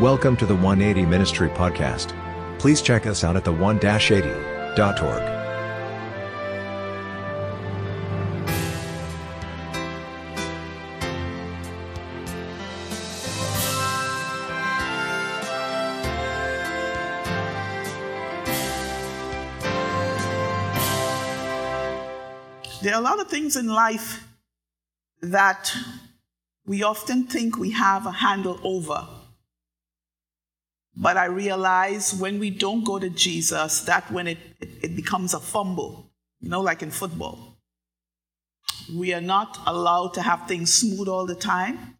Welcome to the 180 Ministry Podcast. Please check us out at the1-80.org. There are a lot of things in life that we often think we have a handle over. But I realize when we don't go to Jesus, that when it, it, it, becomes a fumble, you know, like in football. We are not allowed to have things smooth all the time.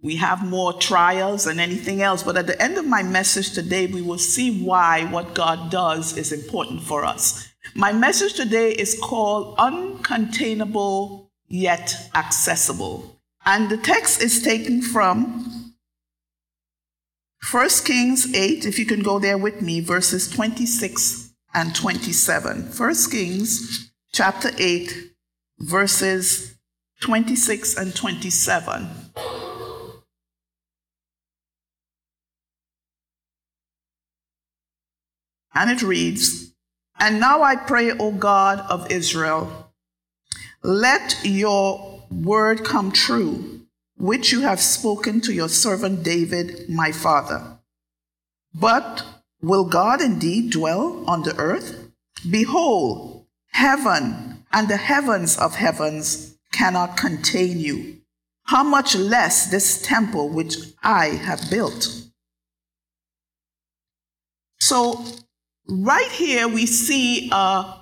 We have more trials than anything else. But at the end of my message today, we will see why what God does is important for us. My message today is called Uncontainable Yet Accessible. And the text is taken from 1 Kings 8, if you can go there with me, verses 26 and 27. 1 Kings chapter 8, verses 26 and 27. And it reads, and now I pray, O God of Israel, let your word come true, which you have spoken to your servant David, my father. But will God indeed dwell on the earth? Behold, heaven and the heavens of heavens cannot contain you. How much less this temple which I have built? So Right here, we see, uh,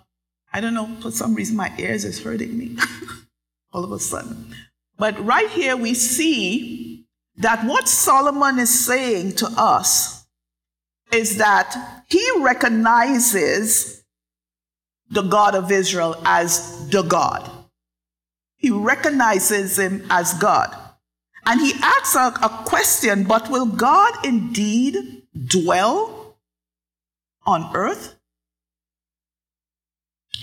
I don't know, for some reason my ears is hurting me all of a sudden. But right here, we see that what Solomon is saying to us is that he recognizes the God of Israel as the God. He recognizes him as God. And he asks a, a question, but will God indeed dwell on earth?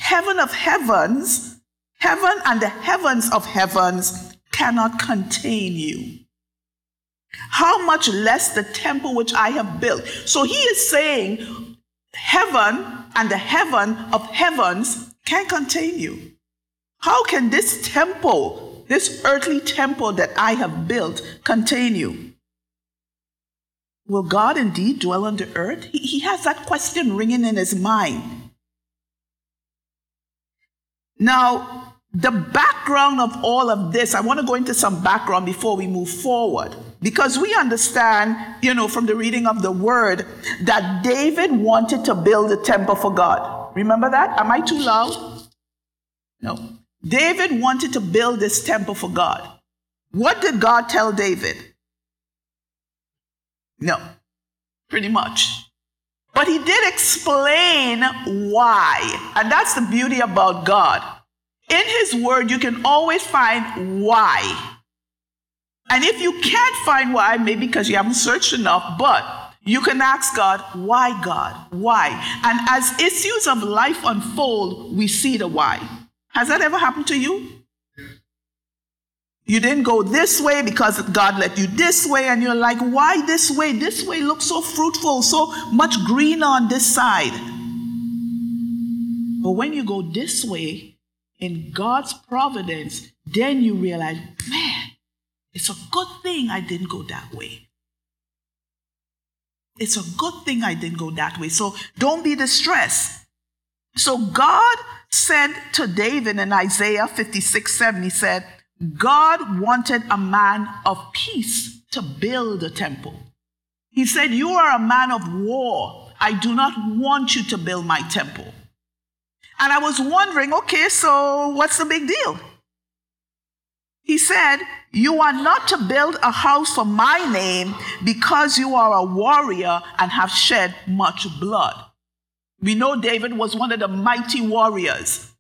Heaven of heavens, heaven and the heavens of heavens cannot contain you. How much less the temple which I have built? So he is saying, heaven and the heaven of heavens can contain you. How can this temple, this earthly temple that I have built, contain you? Will God indeed dwell on the earth? He, he has that question ringing in his mind. Now, the background of all of this, I want to go into some background before we move forward. Because we understand, you know, from the reading of the word, that David wanted to build a temple for God. Remember that? Am I too loud? No. David wanted to build this temple for God. What did God tell David? No, pretty much. But he did explain why. And that's the beauty about God. In his word, you can always find why. And if you can't find why, maybe because you haven't searched enough, but you can ask God, why God? Why? And as issues of life unfold, we see the why. Has that ever happened to you? You didn't go this way because God led you this way, and you're like, why this way? This way looks so fruitful, so much green on this side. But when you go this way in God's providence, then you realize, man, it's a good thing I didn't go that way. It's a good thing I didn't go that way. So don't be distressed. So God said to David in Isaiah 56 7, He said, God wanted a man of peace to build a temple. He said, You are a man of war. I do not want you to build my temple. And I was wondering, okay, so what's the big deal? He said, You are not to build a house for my name because you are a warrior and have shed much blood. We know David was one of the mighty warriors.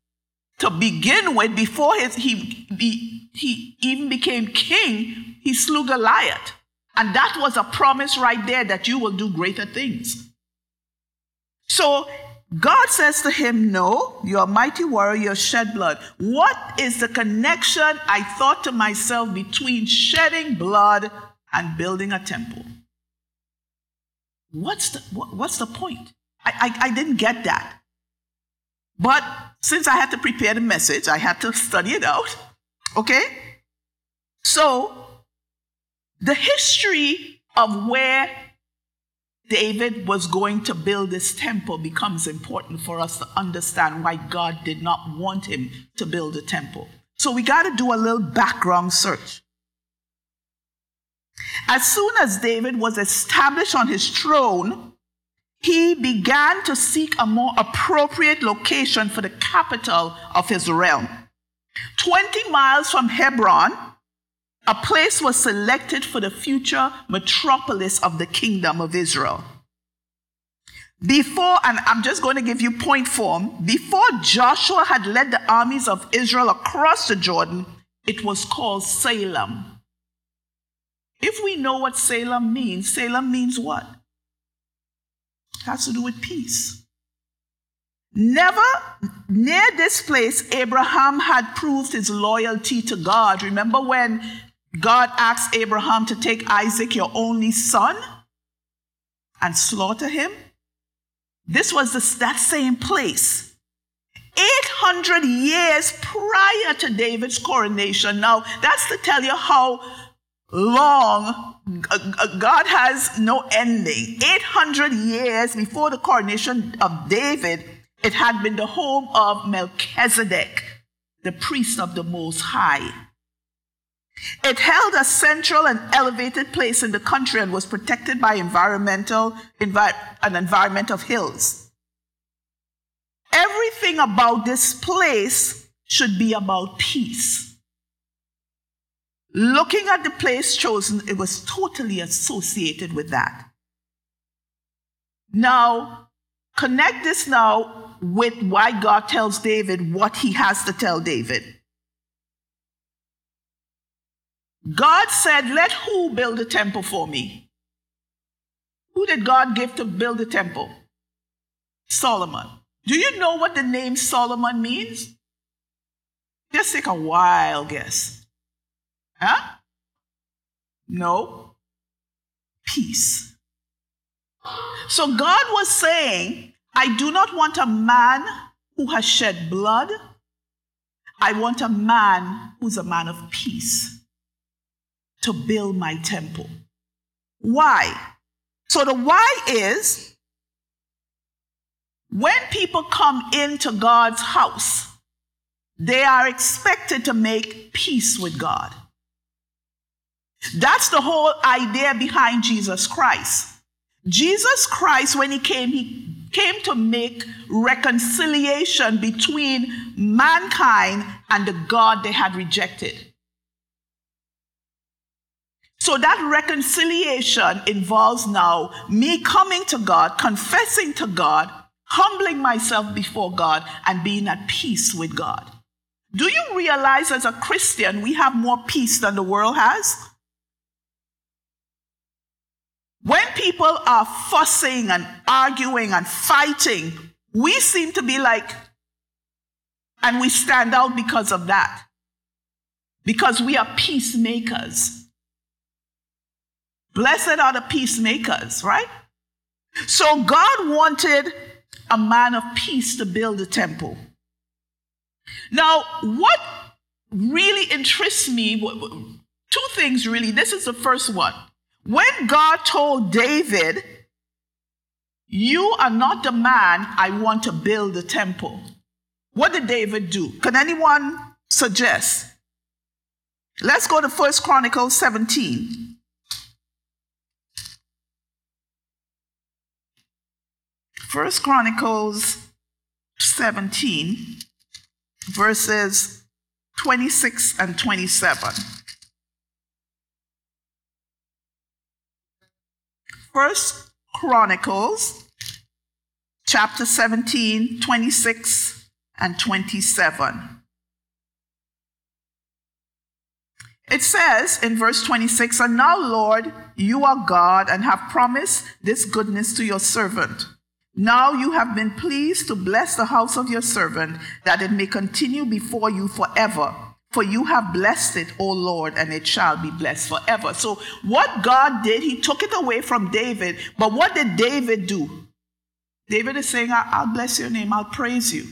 To begin with, before his, he, he he even became king, he slew Goliath. And that was a promise right there that you will do greater things. So God says to him, No, you're a mighty warrior, you shed blood. What is the connection, I thought to myself, between shedding blood and building a temple? what's the, what, what's the point? I, I, I didn't get that. But since I had to prepare the message, I had to study it out. Okay? So, the history of where David was going to build this temple becomes important for us to understand why God did not want him to build a temple. So we got to do a little background search. As soon as David was established on his throne, he began to seek a more appropriate location for the capital of his realm. 20 miles from Hebron, a place was selected for the future metropolis of the kingdom of Israel. Before, and I'm just going to give you point form, before Joshua had led the armies of Israel across the Jordan, it was called Salem. If we know what Salem means, Salem means what? It has to do with peace. Never near this place, Abraham had proved his loyalty to God. Remember when God asked Abraham to take Isaac, your only son, and slaughter him? This was the, that same place. 800 years prior to David's coronation. Now, that's to tell you how long God has no ending. 800 years before the coronation of David, it had been the home of Melchizedek, the priest of the Most High. It held a central and elevated place in the country and was protected by environmental, envi- an environment of hills. Everything about this place should be about peace. Looking at the place chosen, it was totally associated with that. Now, connect this now with why God tells David what he has to tell David. God said, Let who build a temple for me? Who did God give to build the temple? Solomon. Do you know what the name Solomon means? Just take a wild guess. Huh? No. Peace. So God was saying, I do not want a man who has shed blood. I want a man who's a man of peace to build my temple. Why? So the why is when people come into God's house, they are expected to make peace with God. That's the whole idea behind Jesus Christ. Jesus Christ, when he came, he came to make reconciliation between mankind and the God they had rejected. So that reconciliation involves now me coming to God, confessing to God, humbling myself before God, and being at peace with God. Do you realize as a Christian we have more peace than the world has? When people are fussing and arguing and fighting, we seem to be like, and we stand out because of that. Because we are peacemakers. Blessed are the peacemakers, right? So God wanted a man of peace to build a temple. Now, what really interests me, two things really. This is the first one. When God told David, You are not the man I want to build a temple, what did David do? Can anyone suggest? Let's go to First Chronicles 17. First Chronicles 17, verses 26 and 27. First Chronicles chapter 17, 26 and 27. It says in verse 26, And now, Lord, you are God and have promised this goodness to your servant. Now you have been pleased to bless the house of your servant, that it may continue before you forever. For you have blessed it, O Lord, and it shall be blessed forever. So, what God did, He took it away from David. But what did David do? David is saying, I'll bless your name, I'll praise you.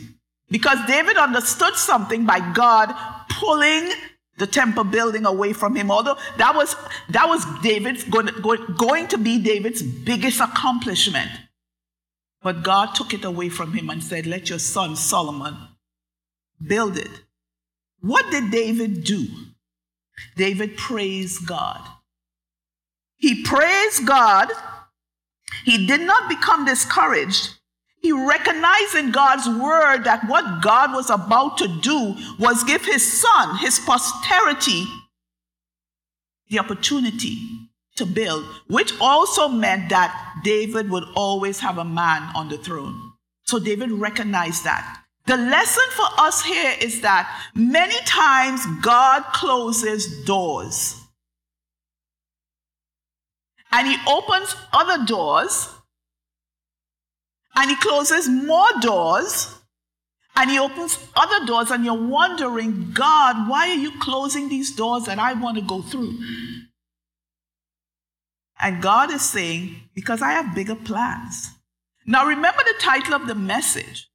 Because David understood something by God pulling the temple building away from him. Although that was that was David's going, going to be David's biggest accomplishment. But God took it away from him and said, Let your son Solomon build it. What did David do? David praised God. He praised God. He did not become discouraged. He recognized in God's word that what God was about to do was give his son, his posterity, the opportunity to build, which also meant that David would always have a man on the throne. So David recognized that. The lesson for us here is that many times God closes doors. And he opens other doors. And he closes more doors. And he opens other doors. And you're wondering god why are you closing these doors that i want to go through and god is saying because i have bigger plans. Now remember the title of the message?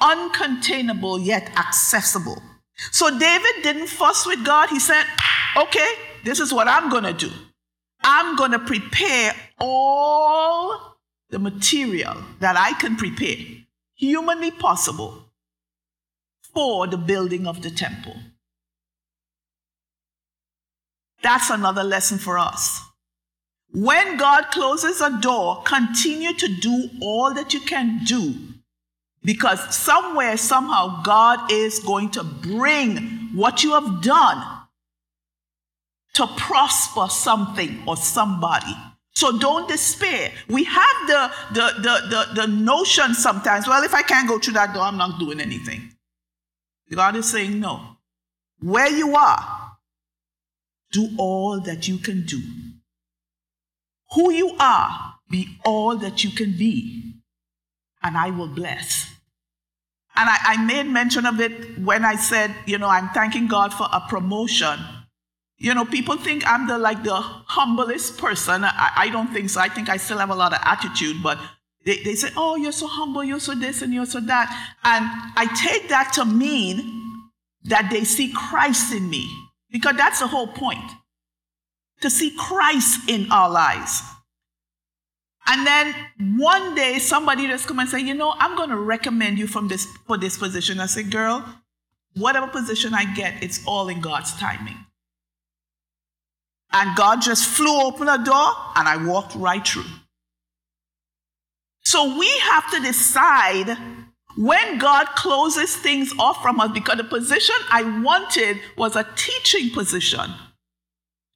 Uncontainable yet accessible. So david didn't fuss with god. He said okay this is what i'm going to do. I'm going to prepare all the material that I can prepare, humanly possible, for the building of the temple. That's another lesson for us. When God closes a door, continue to do all that you can do because somewhere, somehow, God is going to bring what you have done to prosper something or somebody. So don't despair. We have the, the, the, the, the notion sometimes, well, if I can't go through that door, I'm not doing anything. God is saying, no. Where you are, do all that you can do. Who you are, be all that you can be, and I will bless. And I, I made mention of it when I said, you know, I'm thanking God for a promotion you know, people think I'm the like the humblest person. I, I don't think so. I think I still have a lot of attitude, but they, they say, Oh, you're so humble, you're so this and you're so that. And I take that to mean that they see Christ in me. Because that's the whole point. To see Christ in our lives. And then one day somebody just come and say, you know, I'm going to recommend you from this for this position. I say, girl, whatever position I get, it's all in God's timing. And God just flew open a door and I walked right through. So we have to decide when God closes things off from us because the position I wanted was a teaching position.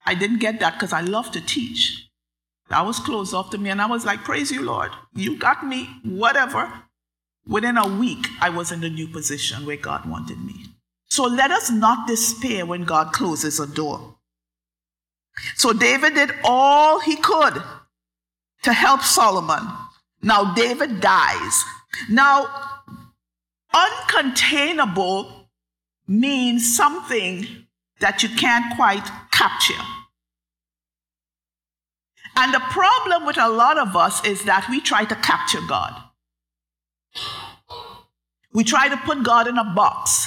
I didn't get that because I love to teach. That was closed off to me, and I was like, Praise you, Lord. You got me, whatever. Within a week, I was in the new position where God wanted me. So let us not despair when God closes a door. So David did all he could to help Solomon. Now David dies. Now, uncontainable means something that you can't quite capture. And the problem with a lot of us is that we try to capture God. We try to put God in a box.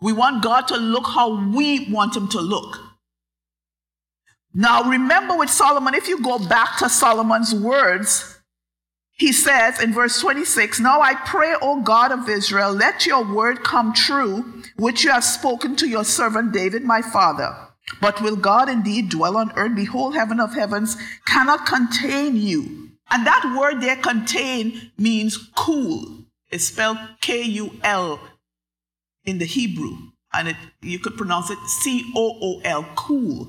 We want God to look how we want him to look. Now, remember with Solomon, if you go back to Solomon's words, he says in verse 26 Now I pray, O God of Israel, let your word come true, which you have spoken to your servant David, my father. But will God indeed dwell on earth? Behold, heaven of heavens cannot contain you. And that word there, contain, means cool. It's spelled K U L in the Hebrew. And it, you could pronounce it C O O L, cool.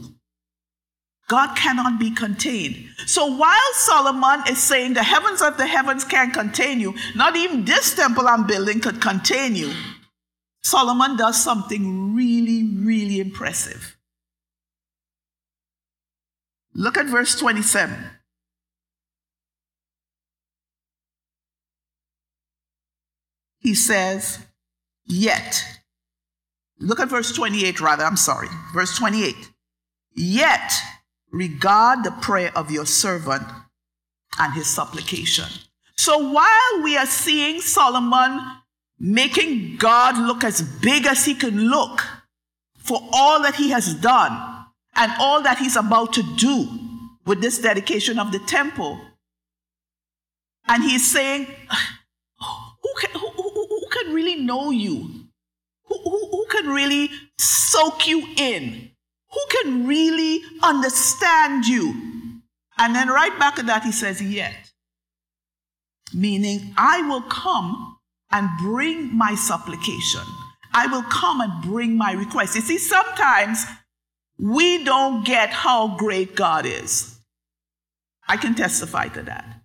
God cannot be contained. So while Solomon is saying the heavens of the heavens can't contain you, not even this temple I'm building could contain you, Solomon does something really, really impressive. Look at verse 27. He says, Yet Look at verse 28, rather. I'm sorry. Verse 28. Yet regard the prayer of your servant and his supplication. So while we are seeing Solomon making God look as big as he can look for all that he has done and all that he's about to do with this dedication of the temple, and he's saying, who can, who, who, who can really know you? Who, who, who can really soak you in? Who can really understand you? And then right back at that, he says, Yet. Meaning, I will come and bring my supplication. I will come and bring my request. You see, sometimes we don't get how great God is. I can testify to that.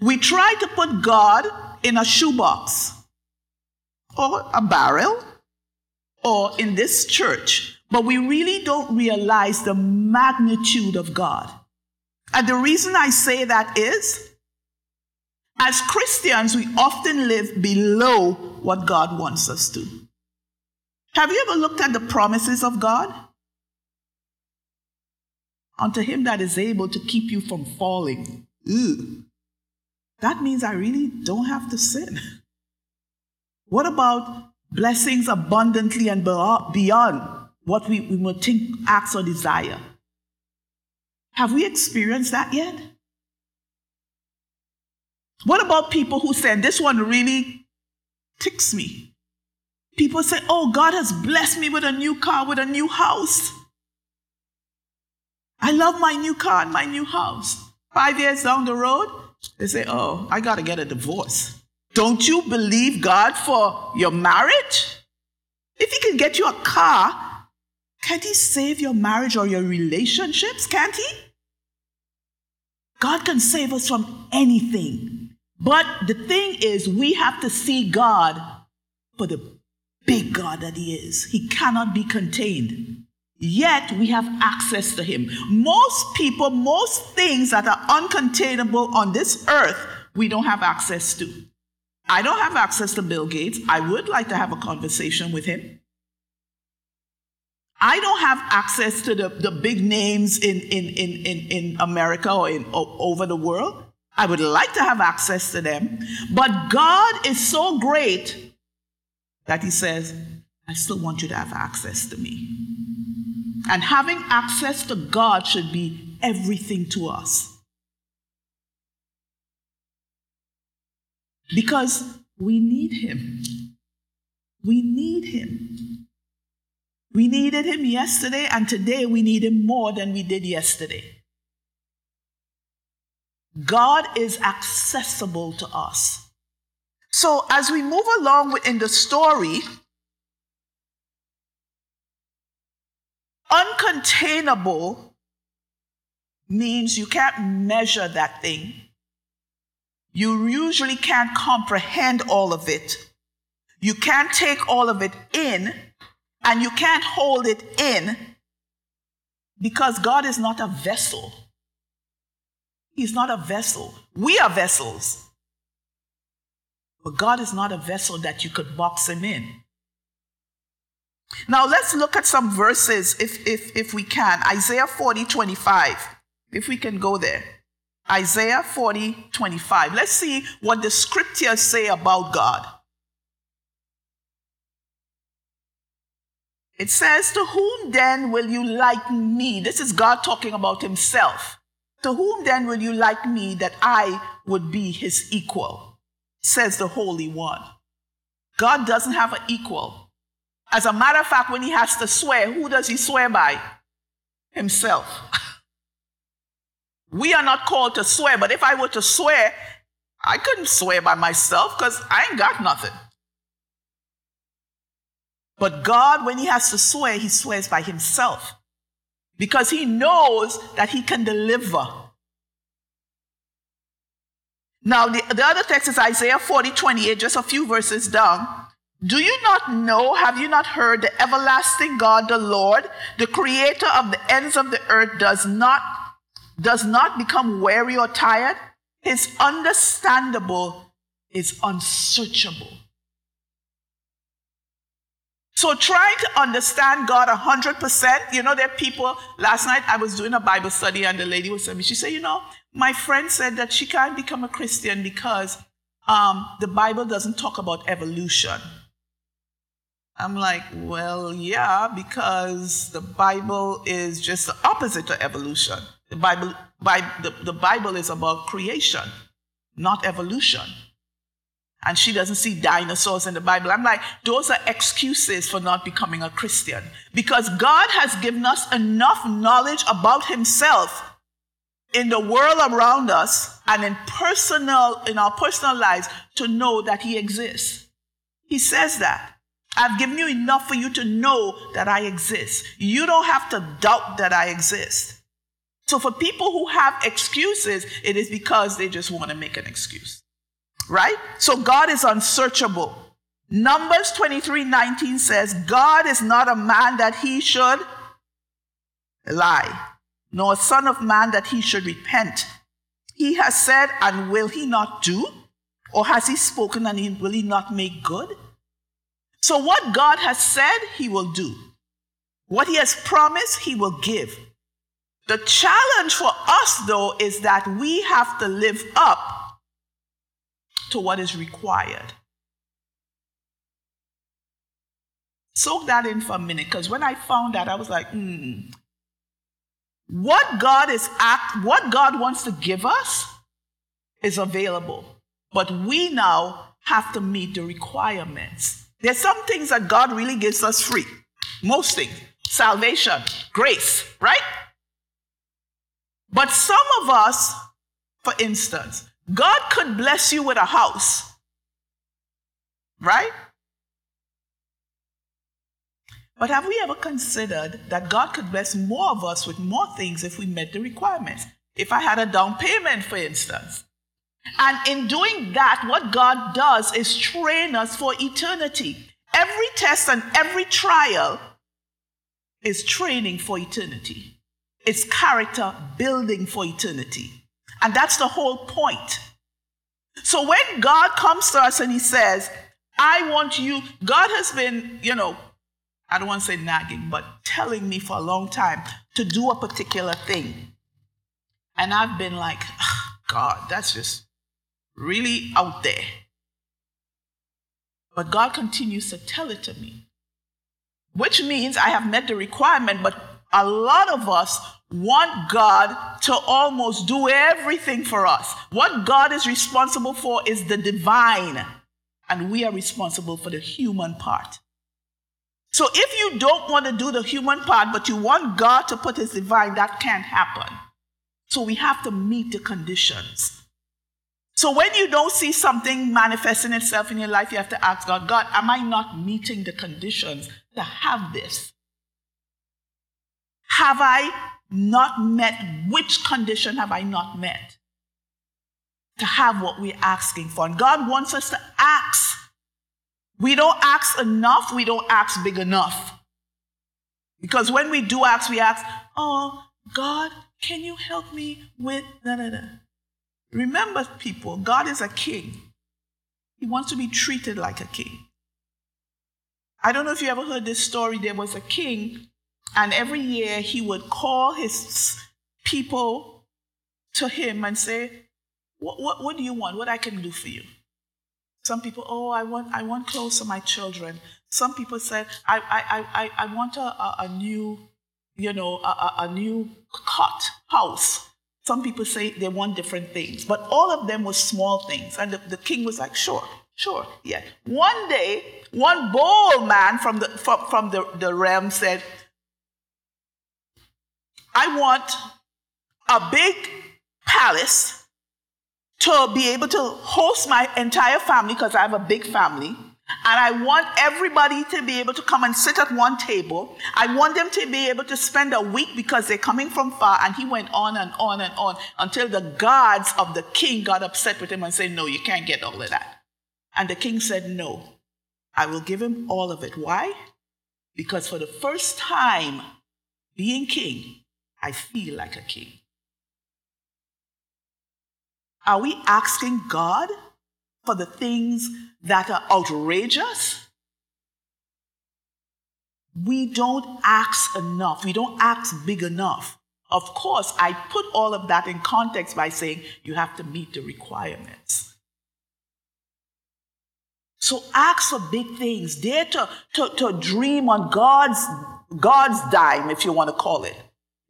We try to put God in a shoebox or a barrel or in this church, but we really don't realize the magnitude of God. And the reason I say that is, as Christians, we often live below what God wants us to. Have you ever looked at the promises of God? Unto him that is able to keep you from falling. Ew. That means I really don't have to sin. What about blessings abundantly and beyond what we, we would think, ask, or desire? Have we experienced that yet? What about people who say, This one really ticks me? People say, Oh, God has blessed me with a new car, with a new house. I love my new car and my new house. Five years down the road, they say, Oh, I got to get a divorce. Don't you believe God for your marriage? If He can get you a car, can't He save your marriage or your relationships? Can't He? God can save us from anything. But the thing is, we have to see God for the big God that He is. He cannot be contained. Yet we have access to Him. Most people, most things that are uncontainable on this earth, we don't have access to. I don't have access to Bill Gates. I would like to have a conversation with him. I don't have access to the, the big names in, in, in, in, in America or in, over the world. I would like to have access to them. But God is so great that He says, I still want you to have access to me. And having access to God should be everything to us. Because we need Him. We need Him. We needed Him yesterday, and today we need Him more than we did yesterday. God is accessible to us. So, as we move along in the story, uncontainable means you can't measure that thing. You usually can't comprehend all of it. You can't take all of it in, and you can't hold it in because God is not a vessel. He's not a vessel. We are vessels. But God is not a vessel that you could box him in. Now let's look at some verses if, if, if we can. Isaiah 40, 25. If we can go there. Isaiah 40, 25. Let's see what the scriptures say about God. It says, To whom then will you like me? This is God talking about himself. To whom then will you like me that I would be his equal? Says the Holy One. God doesn't have an equal. As a matter of fact, when he has to swear, who does he swear by? Himself. We are not called to swear, but if I were to swear, I couldn't swear by myself because I ain't got nothing. But God, when He has to swear, He swears by Himself because He knows that He can deliver. Now, the, the other text is Isaiah 40 28, just a few verses down. Do you not know, have you not heard, the everlasting God, the Lord, the creator of the ends of the earth, does not does not become weary or tired, his understandable is unsearchable. So trying to understand God 100%, you know, there are people, last night I was doing a Bible study and the lady was telling me, she said, you know, my friend said that she can't become a Christian because um, the Bible doesn't talk about evolution. I'm like, well, yeah, because the Bible is just the opposite to evolution. The Bible, the, the Bible is about creation, not evolution. And she doesn't see dinosaurs in the Bible. I'm like, those are excuses for not becoming a Christian. Because God has given us enough knowledge about Himself in the world around us and in personal in our personal lives to know that he exists. He says that. I've given you enough for you to know that i exist. You don't have to doubt that i exist. So for people who have excuses it is because they just want to make an excuse right so god is unsearchable numbers 23 19 says god is not a man that he should lie nor a son of man that he should repent. He has said, and will he not do? Or has he spoken and he, will he not make good? So, what God has said, he will do. What he has promised, he will give. The challenge for us, though, is that we have to live up to what is required. Soak that in for a minute, because when I found that, I was like, hmm, what God is act, what God wants to give us is available. But we now have to meet the requirements. There's some things that God really gives us free. Most things. Salvation, grace, right? But some of us, for instance, God could bless you with a house, right? But have we ever considered that God could bless more of us with more things if we met the requirements? If I had a down payment, for instance. And in doing that, what God does is train us for eternity. Every test and every trial is training for eternity. It's character building for eternity. And that's the whole point. So when God comes to us and He says, I want you, God has been, you know, I don't want to say nagging, but telling me for a long time to do a particular thing. And I've been like, God, that's just really out there. But God continues to tell it to me, which means I have met the requirement, but a lot of us want God to almost do everything for us. What God is responsible for is the divine, and we are responsible for the human part. So if you don't want to do the human part, but you want God to put his divine, that can't happen. So we have to meet the conditions. So when you don't see something manifesting itself in your life, you have to ask God, God, am I not meeting the conditions to have this? Have I not met? Which condition have I not met to have what we're asking for? And God wants us to ask we don't ask enough, we don't ask big enough. Because when we do ask, we ask, Oh, God, can you help me with da da da? Remember, people, God is a king. He wants to be treated like a king. I don't know if you ever heard this story. There was a king, and every year he would call his people to him and say, What, what, what do you want? What I can do for you? Some people, oh, I want, I want clothes for my children. Some people said, I, I, I, I want a, a, a new, you know, a, a new cot, house. Some people say they want different things, but all of them were small things. And the, the king was like, sure, sure, yeah. One day, one bold man from the, from, from the, the realm said, I want a big palace to be able to host my entire family because I have a big family. And I want everybody to be able to come and sit at one table. I want them to be able to spend a week because they're coming from far. And he went on and on and on until the guards of the king got upset with him and said, No, you can't get all of that. And the king said, No, I will give him all of it. Why? Because for the first time being king, I feel like a king. Are we asking God for the things that are outrageous? we don't ask enough. We don't ask big enough. Of course, I put all of that in context by saying you have to meet the requirements. So ask for big things. Dare to, to, to dream on God's, God's dime, if you want to call it.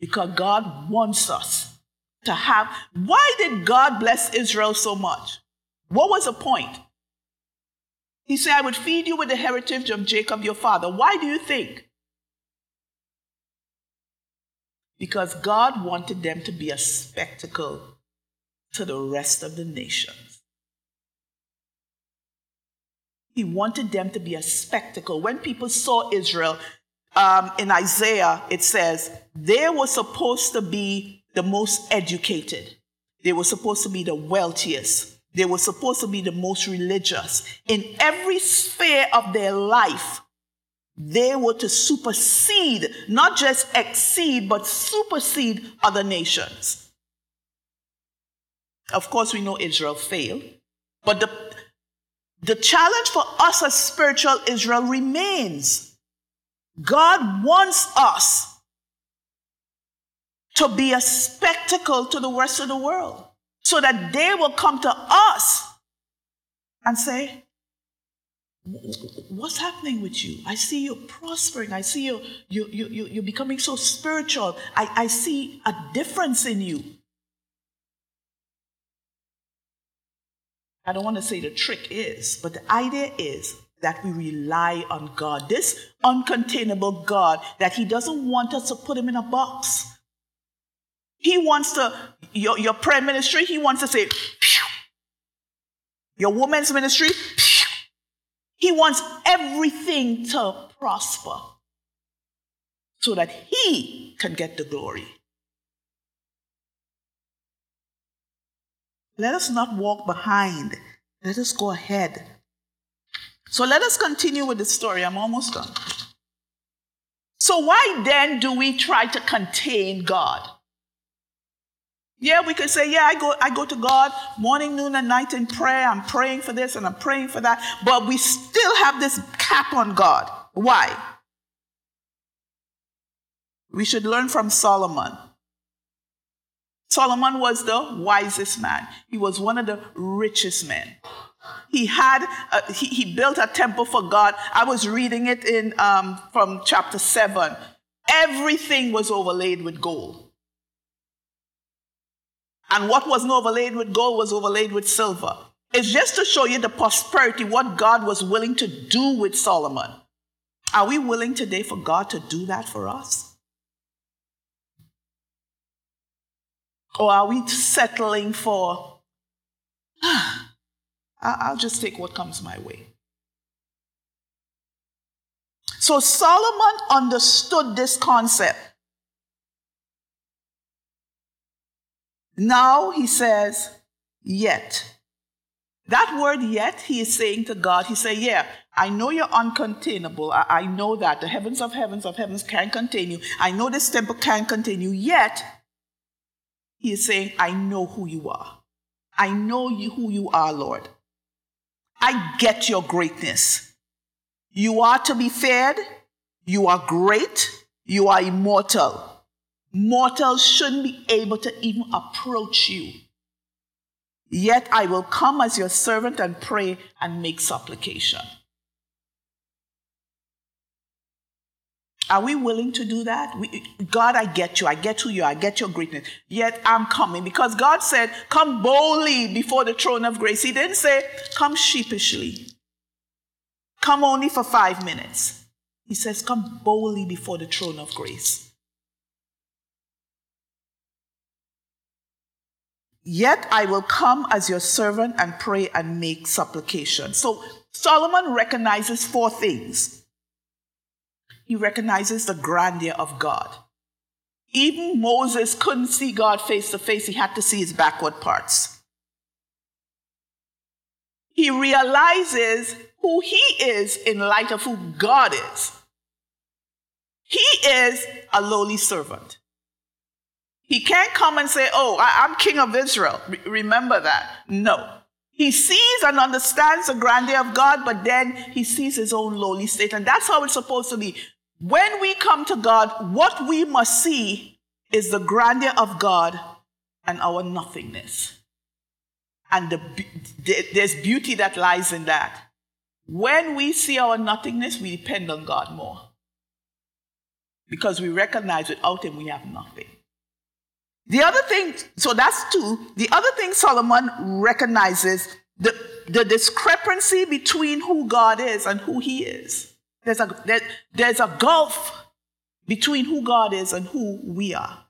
Because God wants us to have. Why did God bless Israel so much? What was the point? He said, I would feed you with the heritage of Jacob your father. Why do you think? Because God wanted them to be a spectacle to the rest of the nations. He wanted them to be a spectacle. When people saw Israel, um, in Isaiah, it says, they were supposed to be the most educated. They were supposed to be the wealthiest. They were supposed to be the most religious. In every sphere of their life, they were to supersede, not just exceed, but supersede other nations. Of course, we know Israel failed, but the, the challenge for us as spiritual Israel remains. God wants us to be a spectacle to the rest of the world so that they will come to us and say, What's happening with you? I see you prospering. I see you, you, you, you, you're becoming so spiritual. I, I see a difference in you. I don't want to say the trick is, but the idea is that we rely on God, this uncontainable God, that He doesn't want us to put Him in a box. He wants to, your, your prayer ministry, He wants to say, your woman's ministry. He wants everything to prosper so that He can get the glory. Let us not walk behind. Let us go ahead. So let us continue with the story. I'm almost done. So, why then do we try to contain God? Yeah, we could say, yeah, I go, I go to God morning, noon, and night in prayer. I'm praying for this and I'm praying for that. But we still have this cap on God. Why? We should learn from Solomon. Solomon was the wisest man. He was one of the richest men. He had, a, he, he built a temple for God. I was reading it in, um, from chapter 7. Everything was overlaid with gold. And what wasn't overlaid with gold was overlaid with silver. It's just to show you the prosperity, what God was willing to do with Solomon. Are we willing today for God to do that for us? Or are we settling for, I'll just take what comes my way? So Solomon understood this concept. Now he says, yet. That word yet, he is saying to God, he said, Yeah, I know you're uncontainable. I, I, know that. The heavens of heavens of heavens can't contain you. I know this temple can't contain you. Yet, he is saying, I know who you are. I know you, who you are, Lord. I get your greatness. You are to be feared. You are great. You are immortal. Mortals shouldn't be able to even approach you. Yet I will come as your servant and pray and make supplication. Are we willing to do that? We, God, I get you. I get who you are. I get your greatness. Yet I'm coming because God said, Come boldly before the throne of grace. He didn't say, Come sheepishly. Come only for five minutes. He says, Come boldly before the throne of grace. Yet I will come as your servant and pray and make supplication. So Solomon recognizes four things. He recognizes the grandeur of God. Even Moses couldn't see God face to face, he had to see his backward parts. He realizes who he is in light of who God is. He is a lowly servant. He can't come and say, Oh, I, am king of Israel. Re- remember that. No. He sees and understands the grandeur of God, but then he sees his own lowly state. And that's how it's supposed to be. When we come to God, what we must see is the grandeur of God and our nothingness. And the, there's beauty that lies in that. When we see our nothingness, we depend on God more. Because we recognize without Him we have nothing. The other thing, so that's two. The other thing Solomon recognizes the, the discrepancy between who God is and who He is. There's a, there, there's a gulf between who God is and who we are.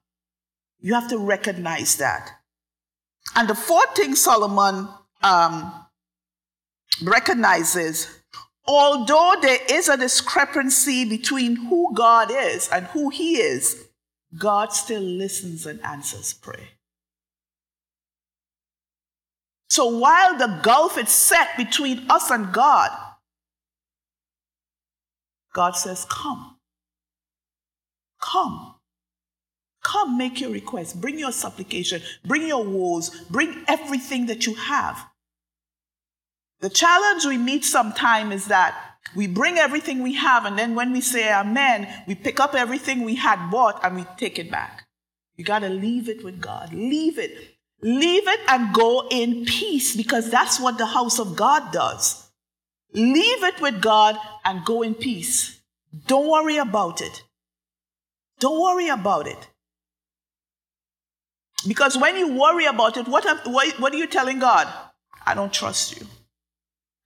You have to recognize that. And the fourth thing Solomon um, recognizes although there is a discrepancy between who God is and who He is, God still listens and answers prayer. So while the gulf is set between us and God, God says, Come. Come. Come, make your request. Bring your supplication. Bring your woes. Bring everything that you have. The challenge we meet sometime is that we bring everything we have, and then when we say amen, we pick up everything we had bought and we take it back. You got to leave it with God. Leave it. Leave it and go in peace because that's what the house of God does. Leave it with God and go in peace. Don't worry about it. Don't worry about it. Because when you worry about it, what, what, are you telling God? I don't trust you.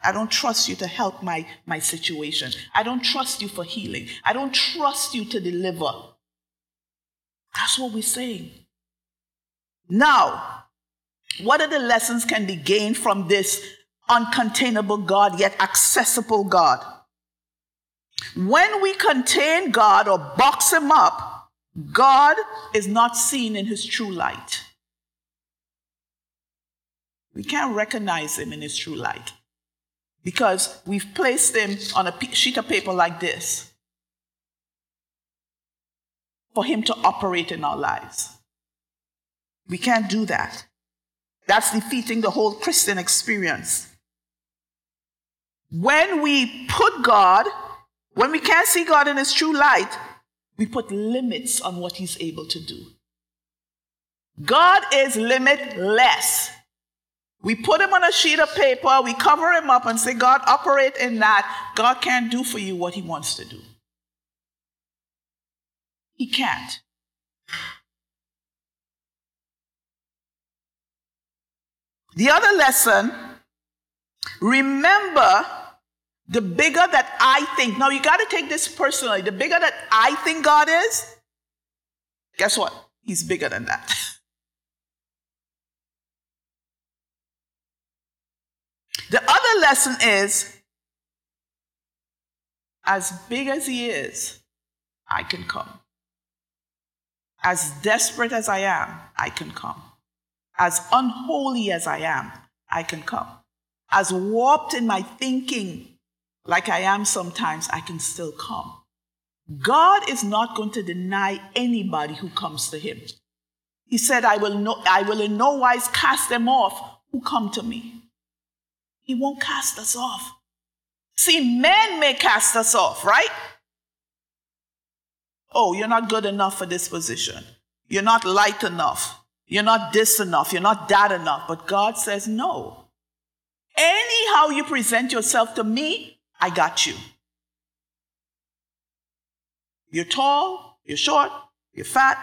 I don't trust you to help my, my situation. I don't trust you for healing. I don't trust you to deliver. That's what we're saying. Now, what are the lessons can be gained from this uncontainable God, yet accessible God? When we contain God or box him up, God is not seen in his true light. We can't recognize him in his true light because we've placed him on a sheet of paper like this for him to operate in our lives. We can't do that. That's defeating the whole Christian experience. When we put God when we can't see God in His true light, we put limits on what He's able to do. God is limitless. We put Him on a sheet of paper, we cover Him up and say, God, operate in that. God can't do for you what He wants to do. He can't. The other lesson remember the bigger that I think, now you got to take this personally. The bigger that I think God is, guess what? He's bigger than that. the other lesson is as big as He is, I can come. As desperate as I am, I can come. As unholy as I am, I can come. As warped in my thinking like I am sometimes, I can still come. God is not going to deny anybody who comes to him. He said, I will, no, I will in no wise cast them off who come to me. He won't cast us off. See, men may cast us off, right? Oh, you're not good enough for this position. You're not light enough. You're not this enough. You're not that enough. But God says, no. Anyhow you present yourself to me, I got you. You're tall, you're short, you're fat,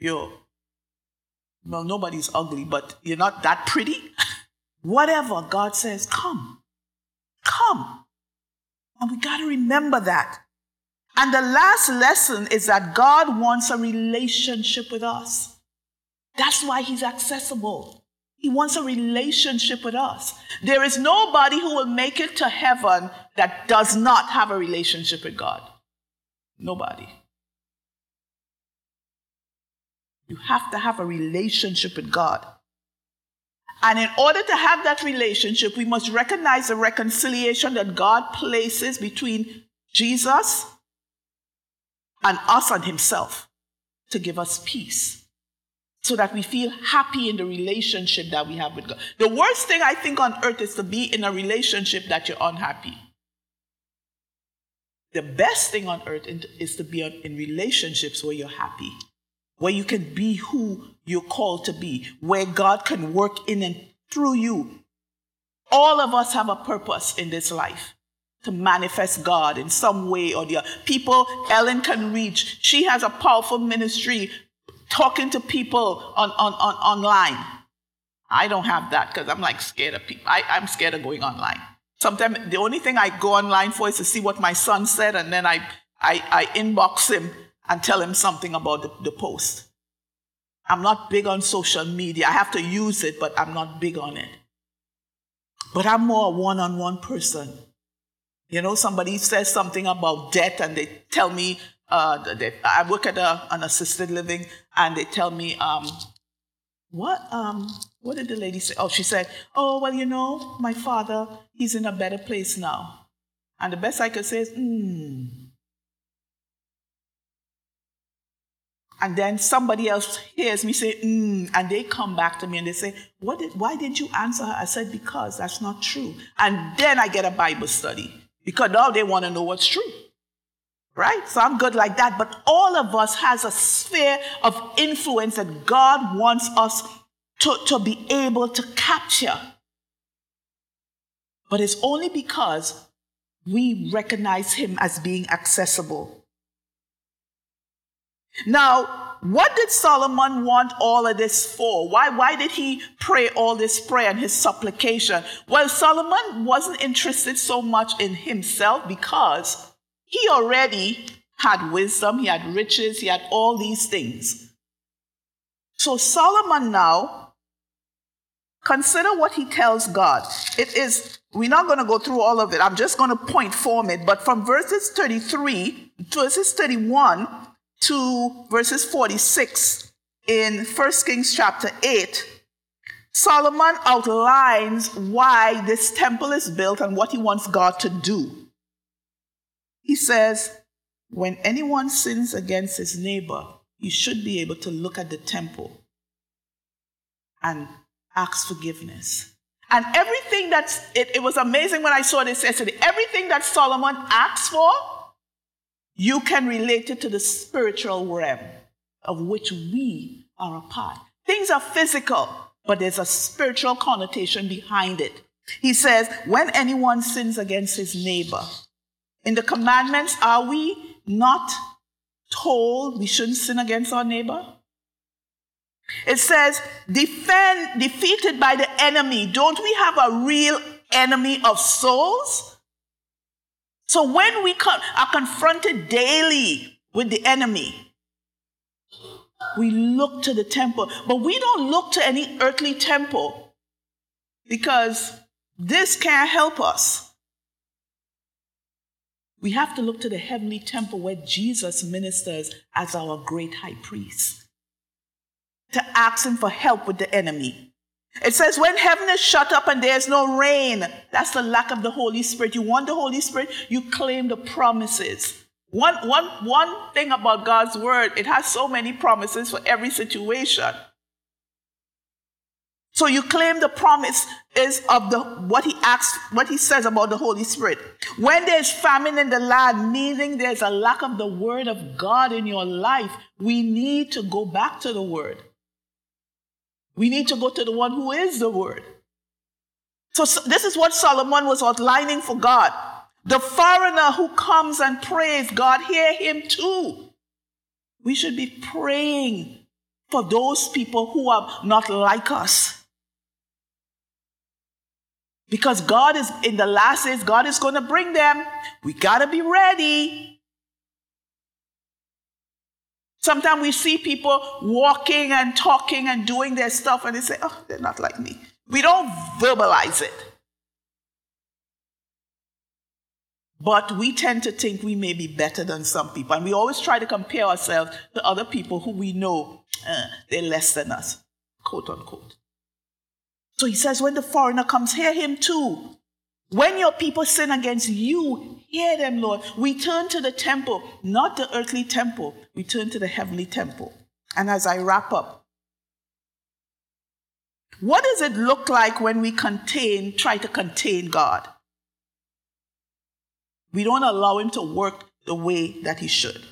you're, well, nobody's ugly, but you're not that pretty. Whatever, God says, come, come. And we got to remember that. And the last lesson is that God wants a relationship with us. That's why He's accessible. He wants a relationship with us. There is nobody who will make it to heaven that does not have a relationship with God. Nobody. You have to have a relationship with God. And in order to have that relationship, we must recognize the reconciliation that God places between Jesus and us and Himself to give us peace so that we feel happy in the relationship that we have with God. The worst thing I think on earth is to be in a relationship that you're unhappy. the best thing on earth is to be in relationships where you're happy, where you can be who you're called to be, where God can work in and through you. All of us have a purpose in this life to manifest God in some way or the other. People Ellen can reach. She has a powerful ministry talking to people on, on, on online. I don't have that because I'm like scared of people. I, I'm scared of going online. Sometimes the only thing I go online for is to see what my son said, and then I, I, I inbox him and tell him something about the, the post. I'm not big on social media. I have to use it, but I'm not big on it. But I'm more a one on one person. You know, somebody says something about debt and they tell me, uh, that I work at a, an assisted living and they tell me, um, what, um, what did the lady say? Oh, she said, Oh, well, you know, my father, he's in a better place now. And the best I could say is, hmm. And then somebody else hears me say, mm, and they come back to me and they say, what did, why did you answer her? I said, because that's not true. And then I get a Bible study because now they want to know what's true. Right? So I'm good like that. But all of us has a sphere of influence that God wants us to, to be able to capture. But it's only because we recognize him as being accessible. Now, what did Solomon want all of this for? Why, why did he pray all this prayer and his supplication? Well, Solomon wasn't interested so much in himself because he already had wisdom, he had riches, he had all these things. So Solomon now, consider what he tells God. It is, we're not going to go through all of it. I'm just going to point form it. But from verses 33, verses 31 to verses 46 in 1 Kings chapter 8, Solomon outlines why this temple is built and what he wants God to do. He says, when anyone sins against his neighbor, you should be able to look at the temple and ask forgiveness. And everything that's, it, it was amazing when I saw this yesterday. Everything that Solomon asks for, you can relate it to the spiritual realm of which we are a part. Things are physical, but there's a spiritual connotation behind it. He says, when anyone sins against his neighbor, in the commandments, are we not told we shouldn't sin against our neighbor? It says, defend, defeated by the enemy. Don't we have a real enemy of souls? So when we are confronted daily with the enemy, we look to the temple, but we don't look to any earthly temple because this can't help us. We have to look to the heavenly temple where Jesus ministers as our great high priest to ask him for help with the enemy. It says, when heaven is shut up and there's no rain, that's the lack of the Holy Spirit. You want the Holy Spirit, you claim the promises. One, one, one thing about God's word, it has so many promises for every situation. So you claim the promise is of the what he asks, what he says about the Holy Spirit. When there's famine in the land, meaning there's a lack of the word of God in your life, we need to go back to the word. We need to go to the one who is the word. So, so this is what Solomon was outlining for God. The foreigner who comes and prays, God hear him too. We should be praying for those people who are not like us. Because God is in the last days, God is going to bring them. We got to be ready. Sometimes we see people walking and talking and doing their stuff, and they say, Oh, they're not like me. We don't verbalize it. But we tend to think we may be better than some people. And we always try to compare ourselves to other people who we know uh, they're less than us, quote unquote. So he says, when the foreigner comes, hear him too. When your people sin against you, hear them, Lord. We turn to the temple, not the earthly temple. We turn to the heavenly temple. And as I wrap up, what does it look like when we contain, try to contain God? We don't allow him to work the way that he should.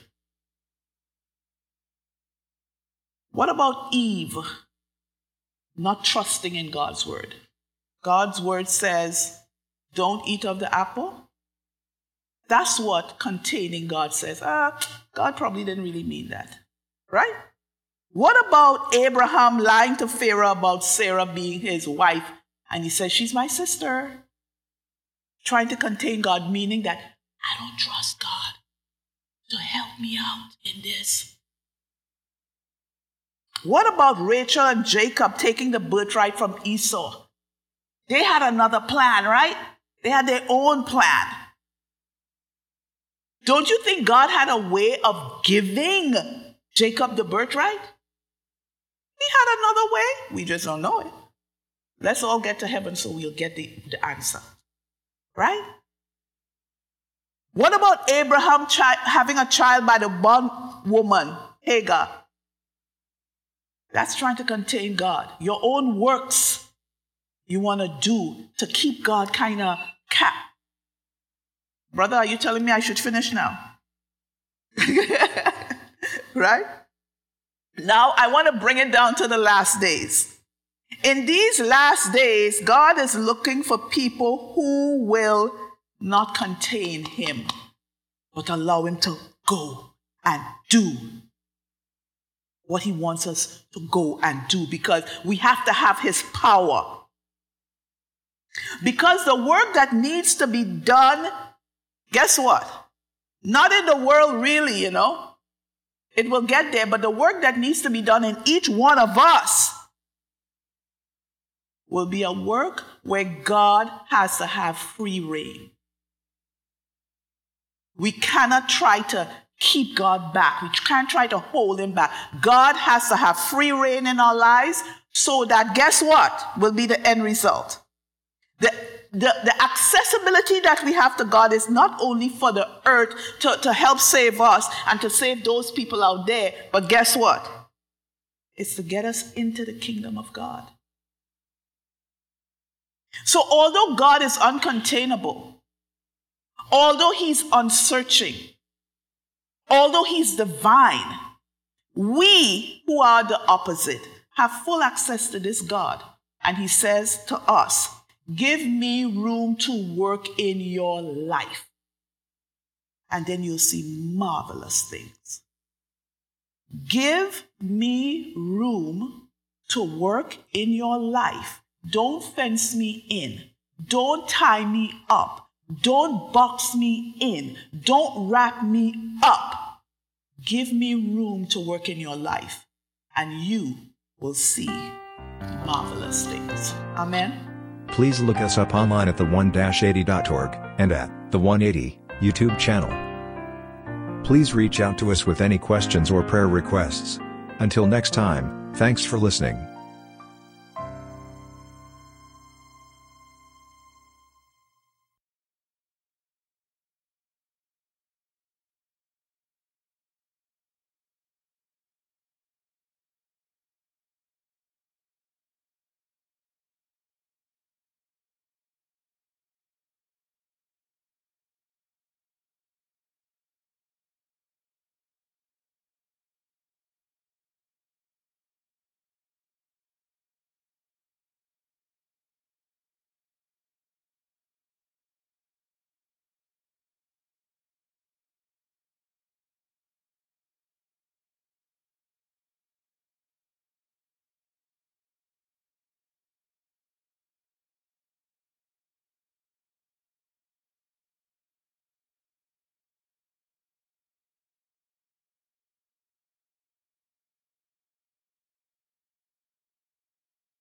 What about Eve not trusting in God's word? God's word says, don't eat of the apple. That's what containing God says. Ah, God probably didn't really mean that. Right? What about Abraham lying to Pharaoh about Sarah being his wife? And he says, She's my sister. Trying to contain God, meaning that I don't trust God to help me out in this. What about Rachel and Jacob taking the birthright from Esau? They had another plan, right? They had their own plan. Don't you think God had a way of giving Jacob the birthright? He had another way. We just don't know it. Let's all get to heaven so we'll get the, the answer. Right? What about Abraham chi- having a child by the bond woman, Hagar? That's trying to contain God. Your own works you want to do to keep God kind of cap. Brother, are you telling me I should finish now? right? Now I want to bring it down to the last days. In these last days, God is looking for people who will not contain him, but allow him to go and do what he wants us to go and do because we have to have his power. Because the work that needs to be done, guess what? Not in the world, really, you know. It will get there, but the work that needs to be done in each one of us will be a work where God has to have free reign. We cannot try to keep God back. We can't try to hold him back. God has to have free reign in our lives so that guess what will be the end result? The, the, the accessibility that we have to God is not only for the earth to, to help save us and to save those people out there, but guess what? It's to get us into the kingdom of God. So, although God is uncontainable, although He's unsearching, although He's divine, we who are the opposite have full access to this God. And He says to us, Give me room to work in your life. And then you'll see marvelous things. Give me room to work in your life. Don't fence me in. Don't tie me up. Don't box me in. Don't wrap me up. Give me room to work in your life, and you will see marvelous things. Amen. Please look us up online at the1-80.org and at the 180 YouTube channel. Please reach out to us with any questions or prayer requests. Until next time, thanks for listening.